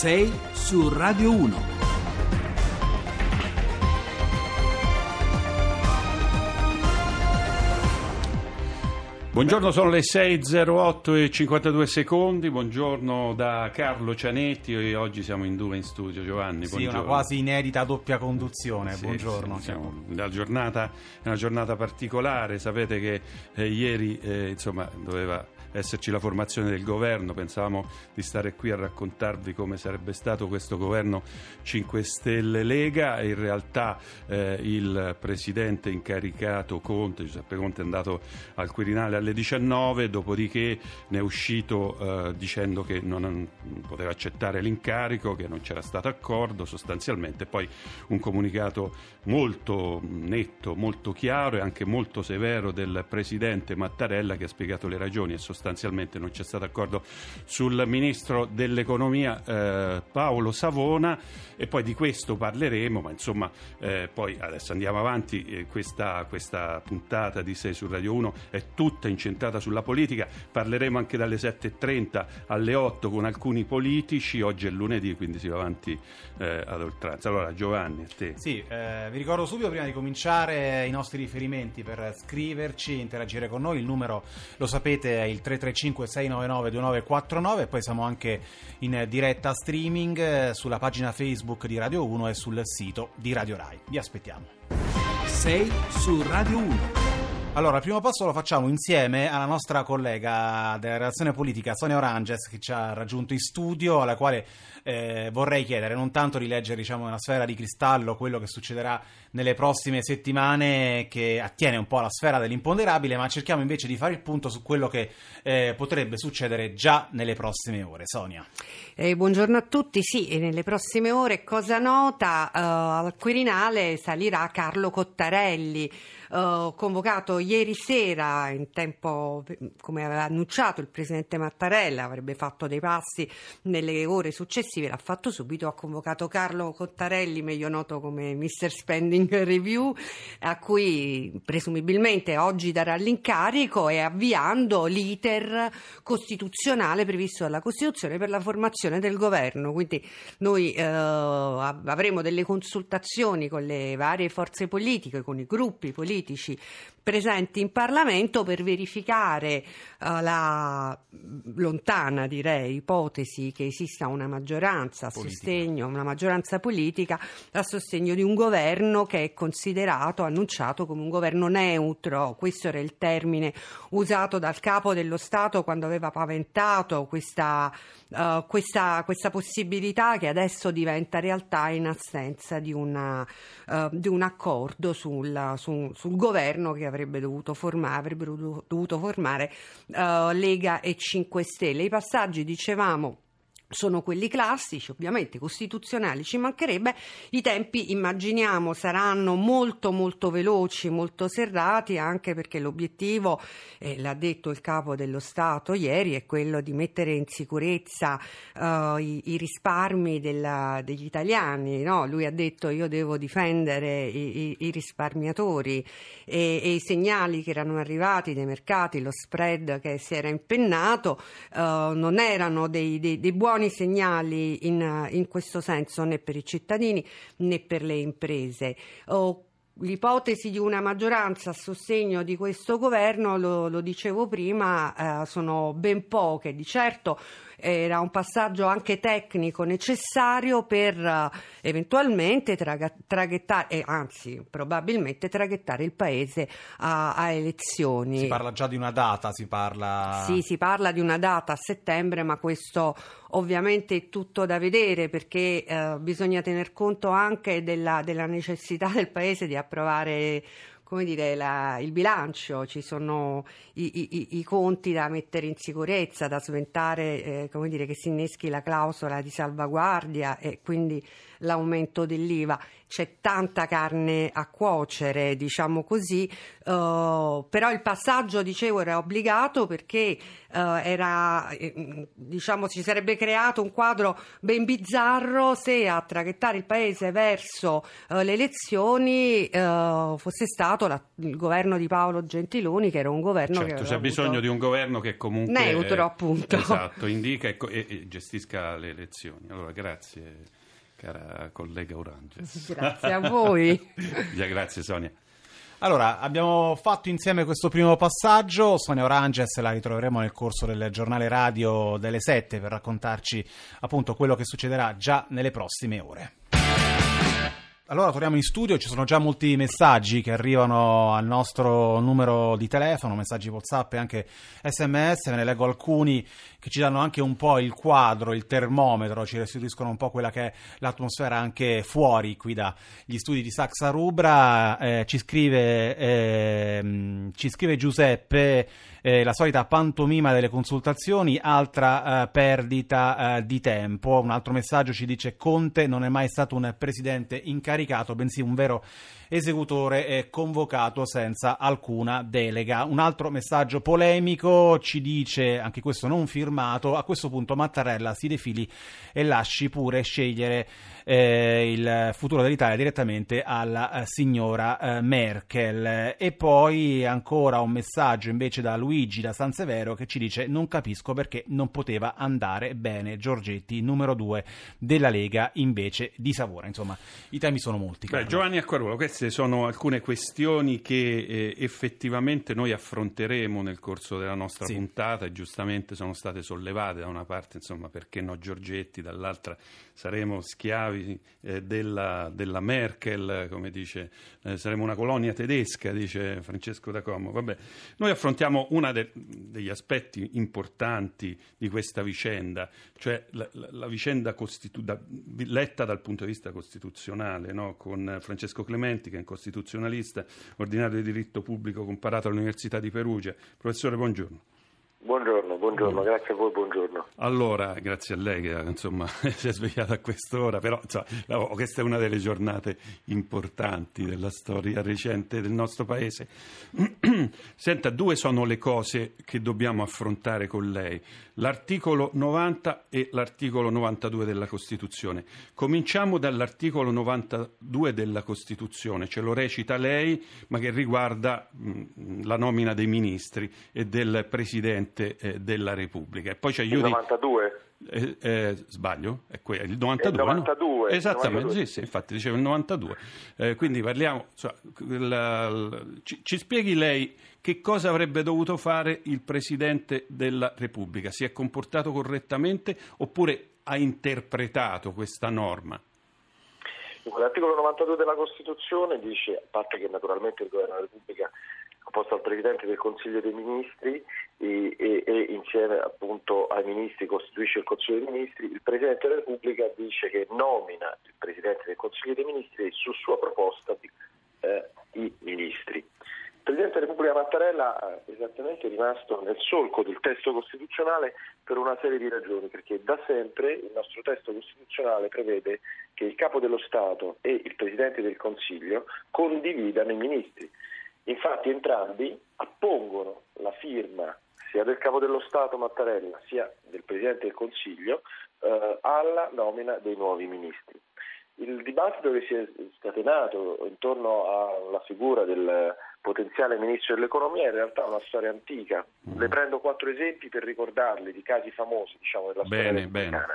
6 su Radio 1. Buongiorno, sono le 6.08 e 52 secondi, buongiorno da Carlo Cianetti e oggi siamo in due in studio, Giovanni. Sì, buongiorno. una quasi inedita doppia conduzione, Sì, buongiorno. sì, siamo- la giornata è una giornata particolare, sapete che eh, ieri eh, insomma, doveva esserci la formazione del governo, pensavamo di stare qui a raccontarvi come sarebbe stato questo governo 5 Stelle Lega, in realtà eh, il presidente incaricato Conte, Giuseppe Conte è andato al Quirinale alle 19, dopodiché ne è uscito eh, dicendo che non poteva accettare l'incarico, che non c'era stato accordo sostanzialmente, poi un comunicato molto netto, molto chiaro e anche molto severo del presidente Mattarella che ha spiegato le ragioni e sostanzialmente non c'è stato accordo sul ministro dell'economia eh, Paolo Savona e poi di questo parleremo, ma insomma eh, poi adesso andiamo avanti, eh, questa, questa puntata di 6 su Radio 1 è tutta incentrata sulla politica, parleremo anche dalle 7.30 alle 8 con alcuni politici, oggi è lunedì quindi si va avanti eh, ad oltranza. Allora Giovanni, a te. Sì, eh, vi ricordo subito prima di cominciare i nostri riferimenti per scriverci, interagire con noi. Il numero lo sapete è il 335 699 2949 e poi siamo anche in diretta streaming eh, sulla pagina Facebook di Radio 1 e sul sito di Radio Rai. Vi aspettiamo. 6 su Radio 1. Allora, il primo passo lo facciamo insieme alla nostra collega della relazione politica Sonia Oranges che ci ha raggiunto in studio, alla quale eh, vorrei chiedere non tanto di leggere diciamo, nella sfera di cristallo quello che succederà nelle prossime settimane che attiene un po' alla sfera dell'imponderabile, ma cerchiamo invece di fare il punto su quello che eh, potrebbe succedere già nelle prossime ore. Sonia. Eh, buongiorno a tutti, sì, e nelle prossime ore, cosa nota, eh, al Quirinale salirà Carlo Cottarelli, eh, convocato ieri sera in tempo, come aveva annunciato il Presidente Mattarella, avrebbe fatto dei passi nelle ore successive, l'ha fatto subito, ha convocato Carlo Cottarelli, meglio noto come Mr. Spending Review, a cui presumibilmente oggi darà l'incarico e avviando l'iter costituzionale previsto dalla Costituzione per la formazione del governo. Quindi noi eh, av- avremo delle consultazioni con le varie forze politiche, con i gruppi politici presenti in Parlamento per verificare eh, la lontana, direi, ipotesi che esista una maggioranza a Politica. sostegno, una maggioranza politica a sostegno di un governo che è considerato, annunciato come un governo neutro. Questo era il termine usato dal capo dello Stato quando aveva paventato questa, eh, questa, questa possibilità che adesso diventa realtà in assenza di, una, eh, di un accordo sul, su- sul governo che avrebbe dovuto formare, avrebbero dovuto- formare eh, Lega e 5 Stelle. I passaggi, dicevamo, sono quelli classici, ovviamente costituzionali, ci mancherebbe. I tempi, immaginiamo, saranno molto molto veloci, molto serrati, anche perché l'obiettivo, eh, l'ha detto il capo dello Stato ieri, è quello di mettere in sicurezza eh, i, i risparmi della- degli italiani. no? Lui ha detto io devo difendere i, i- i risparmiatori e, e i segnali che erano arrivati dai mercati, lo spread che si era impennato, eh, non erano dei, dei- dei buoni segnali in, in questo senso né per i cittadini né per le imprese. Oh, L'ipotesi di una maggioranza a sostegno di questo governo, lo, lo dicevo prima, eh, sono ben poche. Di certo era un passaggio anche tecnico necessario per eh, eventualmente traga- traghettare, eh, anzi probabilmente traghettare il paese a, a elezioni. Si parla già di una data, si parla... Sì, si parla di una data a settembre, ma questo ovviamente è tutto da vedere perché eh, bisogna tener conto anche della, della necessità del Paese di approvare come dire, la- il bilancio, ci sono i, i- i- i conti da mettere in sicurezza, da sventare, eh, come dire, che si inneschi la clausola di salvaguardia e quindi l'aumento dell'IVA. c'è tanta carne a cuocere, diciamo così, uh, però il passaggio, dicevo, era obbligato perché uh, era, eh, diciamo, si sarebbe creato un quadro ben bizzarro se a traghettare il paese verso uh, le elezioni fosse stato la, il governo di Paolo Gentiloni, che era un governo certo, che c'è avuto... bisogno di un governo che comunque neutro, appunto. Esatto, indica e, e, e gestisca le elezioni. Allora, grazie cara collega Oranges. Grazie a voi. ja, grazie Sonia. Allora, abbiamo fatto insieme questo primo passaggio, Sonia Oranges la ritroveremo nel corso del giornale radio delle 7 per raccontarci appunto quello che succederà già nelle prossime ore. Allora torniamo in studio, ci sono già molti messaggi che arrivano al nostro numero di telefono, messaggi WhatsApp e anche SMS, ve ne leggo alcuni che ci danno anche un po' il quadro, il termometro, ci restituiscono un po' quella che è l'atmosfera anche fuori qui dagli studi di Saxa Rubra. Eh, ci, scrive, eh, ci scrive Giuseppe eh, la solita pantomima delle consultazioni, altra eh, perdita eh, di tempo. Un altro messaggio ci dice Conte non è mai stato un presidente incaricato, bensì un vero esecutore è convocato senza alcuna delega. Un altro messaggio polemico ci dice, anche questo non firmato, a questo punto Mattarella si defili e lasci pure scegliere eh, il futuro dell'Italia direttamente alla eh, signora eh, Merkel. E poi ancora un messaggio invece da Luigi da San Severo che ci dice non capisco perché non poteva andare bene Giorgetti, numero due della Lega invece di Savona. Insomma, i temi sono molti. Beh, Giovanni Acquaruolo, questi queste sono alcune questioni che eh, effettivamente noi affronteremo nel corso della nostra sì. puntata e giustamente sono state sollevate da una parte, insomma, perché no Giorgetti, dall'altra saremo schiavi eh, della, della, Merkel, come dice, eh, saremo una colonia tedesca, dice Francesco da Como. Vabbè, noi affrontiamo uno de- degli aspetti importanti di questa vicenda, cioè la, la, la vicenda costitu- da, letta dal punto di vista costituzionale, no? con Francesco Clementi, è un costituzionalista, ordinario di diritto pubblico comparato all'Università di Perugia. Professore, buongiorno. Buongiorno, buongiorno, grazie a voi, buongiorno. Allora, grazie a lei che insomma, si è svegliata a quest'ora, però insomma, questa è una delle giornate importanti della storia recente del nostro Paese. Senta, due sono le cose che dobbiamo affrontare con lei, l'articolo 90 e l'articolo 92 della Costituzione. Cominciamo dall'articolo 92 della Costituzione, ce lo recita lei, ma che riguarda mh, la nomina dei ministri e del Presidente Presidente eh, della Repubblica. E poi c'è il 92? Eh, eh, sbaglio? È que- il 92, il 92 no? Esattamente, 92. Sì, sì, infatti dicevo il 92. Eh, quindi parliamo, cioè, la, la, ci, ci, spieghi lei che cosa avrebbe dovuto fare il Presidente della Repubblica? Si è comportato correttamente oppure ha interpretato questa norma? L'articolo 92 della Costituzione dice, a parte che naturalmente il Governo della Repubblica proposto al Presidente del Consiglio dei Ministri e, e, e, insieme appunto ai ministri costituisce il Consiglio dei Ministri, il Presidente della Repubblica dice che nomina il Presidente del Consiglio dei Ministri e su sua proposta eh, i ministri. Il Presidente della Repubblica Mattarella è esattamente rimasto nel solco del testo costituzionale per una serie di ragioni, perché da sempre il nostro testo costituzionale prevede che il Capo dello Stato e il Presidente del Consiglio condividano i ministri. Infatti entrambi appongono la firma sia del Capo dello Stato Mattarella sia del Presidente del Consiglio eh, alla nomina dei nuovi ministri. Il dibattito che si è scatenato intorno alla figura del potenziale ministro dell'economia in realtà è una storia antica. Mm. Le prendo quattro esempi per ricordarli di casi famosi diciamo, della bene, storia bene,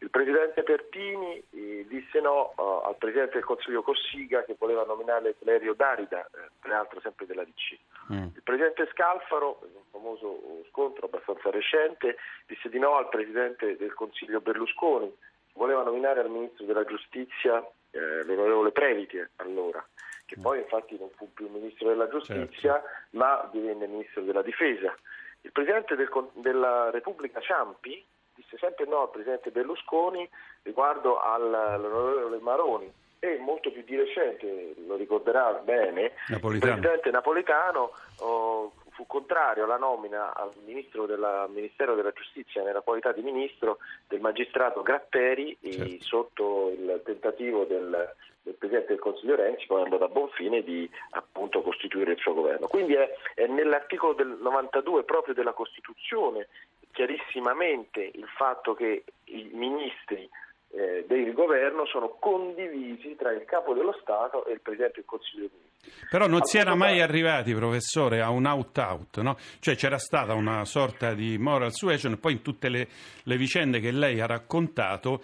Il presidente Pertini eh, disse no uh, al presidente del Consiglio Cossiga che voleva nominare Valerio Darida, eh, peraltro sempre della DC. Mm. Il presidente Scalfaro, in un famoso scontro abbastanza recente, disse di no al presidente del Consiglio Berlusconi voleva nominare al ministro della giustizia eh, l'onorevole Previti allora, che poi infatti non fu più ministro della giustizia certo. ma divenne ministro della difesa. Il presidente del, della Repubblica Ciampi disse sempre no al presidente Berlusconi riguardo all'onorevole Maroni e molto più di recente, lo ricorderà bene, Napolitano. il presidente Napolitano oh, fu contrario alla nomina al ministro della, Ministero della Giustizia nella qualità di ministro del magistrato Gratteri Certo. sotto il tentativo del, del Presidente del Consiglio Renzi, poi andò a buon fine di appunto costituire il suo governo. Quindi è, è nell'articolo del 92 proprio della Costituzione chiarissimamente il fatto che i ministri eh, del governo sono condivisi tra il capo dello Stato e il Presidente del Consiglio dei Ministri. Però non si era mai ma- arrivati, professore, a un out-out, no? Cioè c'era stata una sorta di moral suasion poi in tutte le, le vicende che lei ha raccontato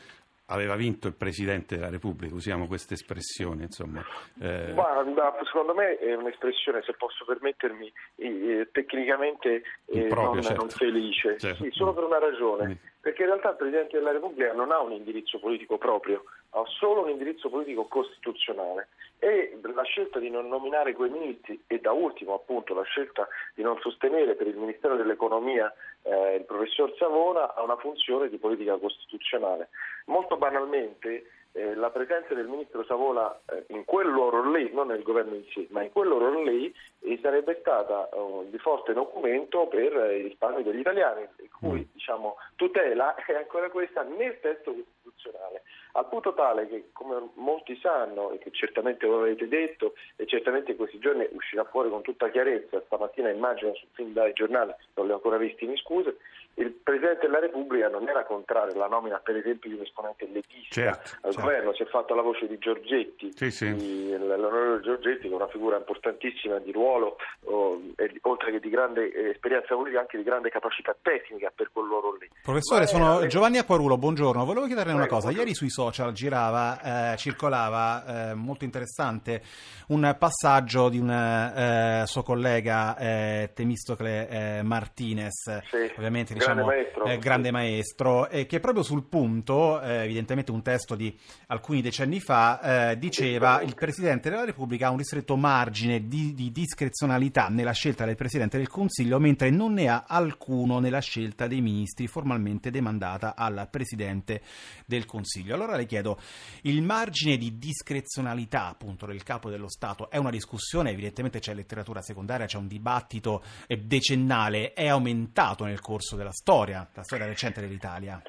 aveva vinto il Presidente della Repubblica, usiamo questa espressione, insomma. Eh, Guarda, secondo me è un'espressione, se posso permettermi, eh, tecnicamente eh, Impropria, non, certo. non felice. Certo. Sì, solo per una ragione. Mm. Perché in realtà il Presidente della Repubblica non ha un indirizzo politico proprio, ha solo un indirizzo politico costituzionale e la scelta di non nominare quei ministri e da ultimo appunto la scelta di non sostenere per il Ministero dell'Economia eh, il professor Savona ha una funzione di politica costituzionale. Molto banalmente eh, la presenza del ministro Savola eh, in quel ruolo lì, non nel governo in sé, ma in quel ruolo lì eh, sarebbe stata eh, di forte documento per eh, i risparmi degli italiani, il cui diciamo, tutela è ancora questa nel testo costituzionale, al punto tale che come molti sanno e che certamente voi avete detto e certamente in questi giorni uscirà fuori con tutta chiarezza, stamattina immagino sul film dai giornali, non li ho ancora visti, mi scuse, il Presidente della Repubblica non era contrario alla nomina per esempio di un esponente leghista Certo, al certo. governo, si è fatta la voce di Giorgetti, Sì, sì. di- l'onorevole Giorgetti che è una figura importantissima di ruolo, oh, e oltre che di grande eh, esperienza politica anche di grande capacità tecnica per quel ruolo lì. Professore, Ma sono era- Giovanni Acquarulo, buongiorno. Volevo chiederle una cosa. buongiorno. Ieri sui social girava, eh, circolava, eh, molto interessante, un passaggio di un eh, suo collega eh, Temistocle eh, Martinez, Sì, ovviamente grande diciamo maestro. eh, grande maestro, e che proprio sul punto, eh, evidentemente un testo di alcuni decenni fa, eh, diceva il Presidente della Repubblica ha un ristretto margine di, di discrezionalità nella scelta del Presidente del Consiglio, mentre non ne ha alcuno nella scelta dei ministri formalmente demandata al Presidente del Consiglio. Allora le chiedo, il margine di discrezionalità appunto del Capo dello Stato è una discussione, evidentemente c'è letteratura secondaria, c'è un dibattito eh, decennale, è aumentato nel corso della storia, la storia recente dell'Italia.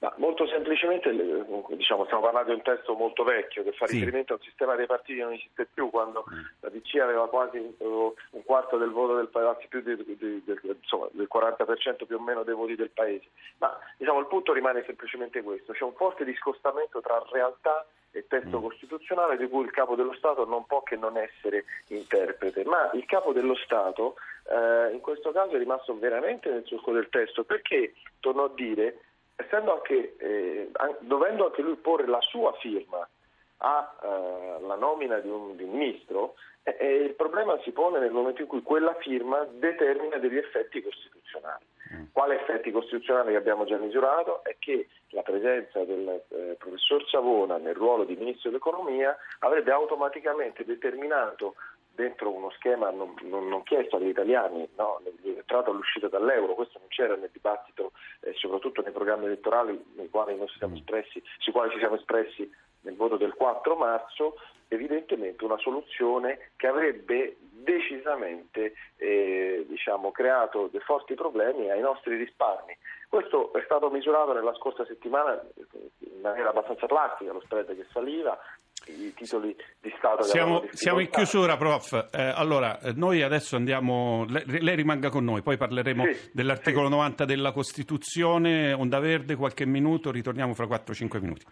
Ma molto semplicemente, diciamo, stiamo parlando di un testo molto vecchio che fa Sì. riferimento a un sistema dei partiti che non esiste più, quando la DC aveva quasi eh, un quarto del voto del paese, anzi più di- di- del, insomma, del 40% più o meno dei voti del paese. Ma diciamo, il punto rimane semplicemente questo, c'è un forte discostamento tra realtà e testo costituzionale di cui il capo dello Stato non può che non essere interprete, ma il capo dello Stato eh, in questo caso è rimasto veramente nel succo del testo. Perché, torno a dire, essendo anche, eh, dovendo anche lui porre la sua firma alla nomina di un, di un ministro, eh, eh, il problema si pone nel momento in cui quella firma determina degli effetti costituzionali. Quale effetti costituzionali che abbiamo già misurato è che la presenza del eh, professor Savona nel ruolo di ministro dell'economia avrebbe automaticamente determinato dentro uno schema non, non- non chiesto agli italiani, no, nell'entrata all'uscita dall'euro, questo non c'era nel dibattito, eh, soprattutto nei programmi elettorali nei quali noi siamo espressi, sui quali ci siamo espressi nel voto del 4 marzo, evidentemente una soluzione che avrebbe decisamente eh, diciamo, creato dei forti problemi ai nostri risparmi. Questo è stato misurato nella scorsa settimana eh, in maniera abbastanza plastica, lo spread che saliva, i titoli di Stato Siamo, siamo in chiusura, prof. Eh, allora, eh, noi adesso andiamo. Lei, lei rimanga con noi, poi parleremo Sì, dell'articolo 90 della Costituzione. Onda Verde, qualche minuto, ritorniamo fra 4-5 minuti.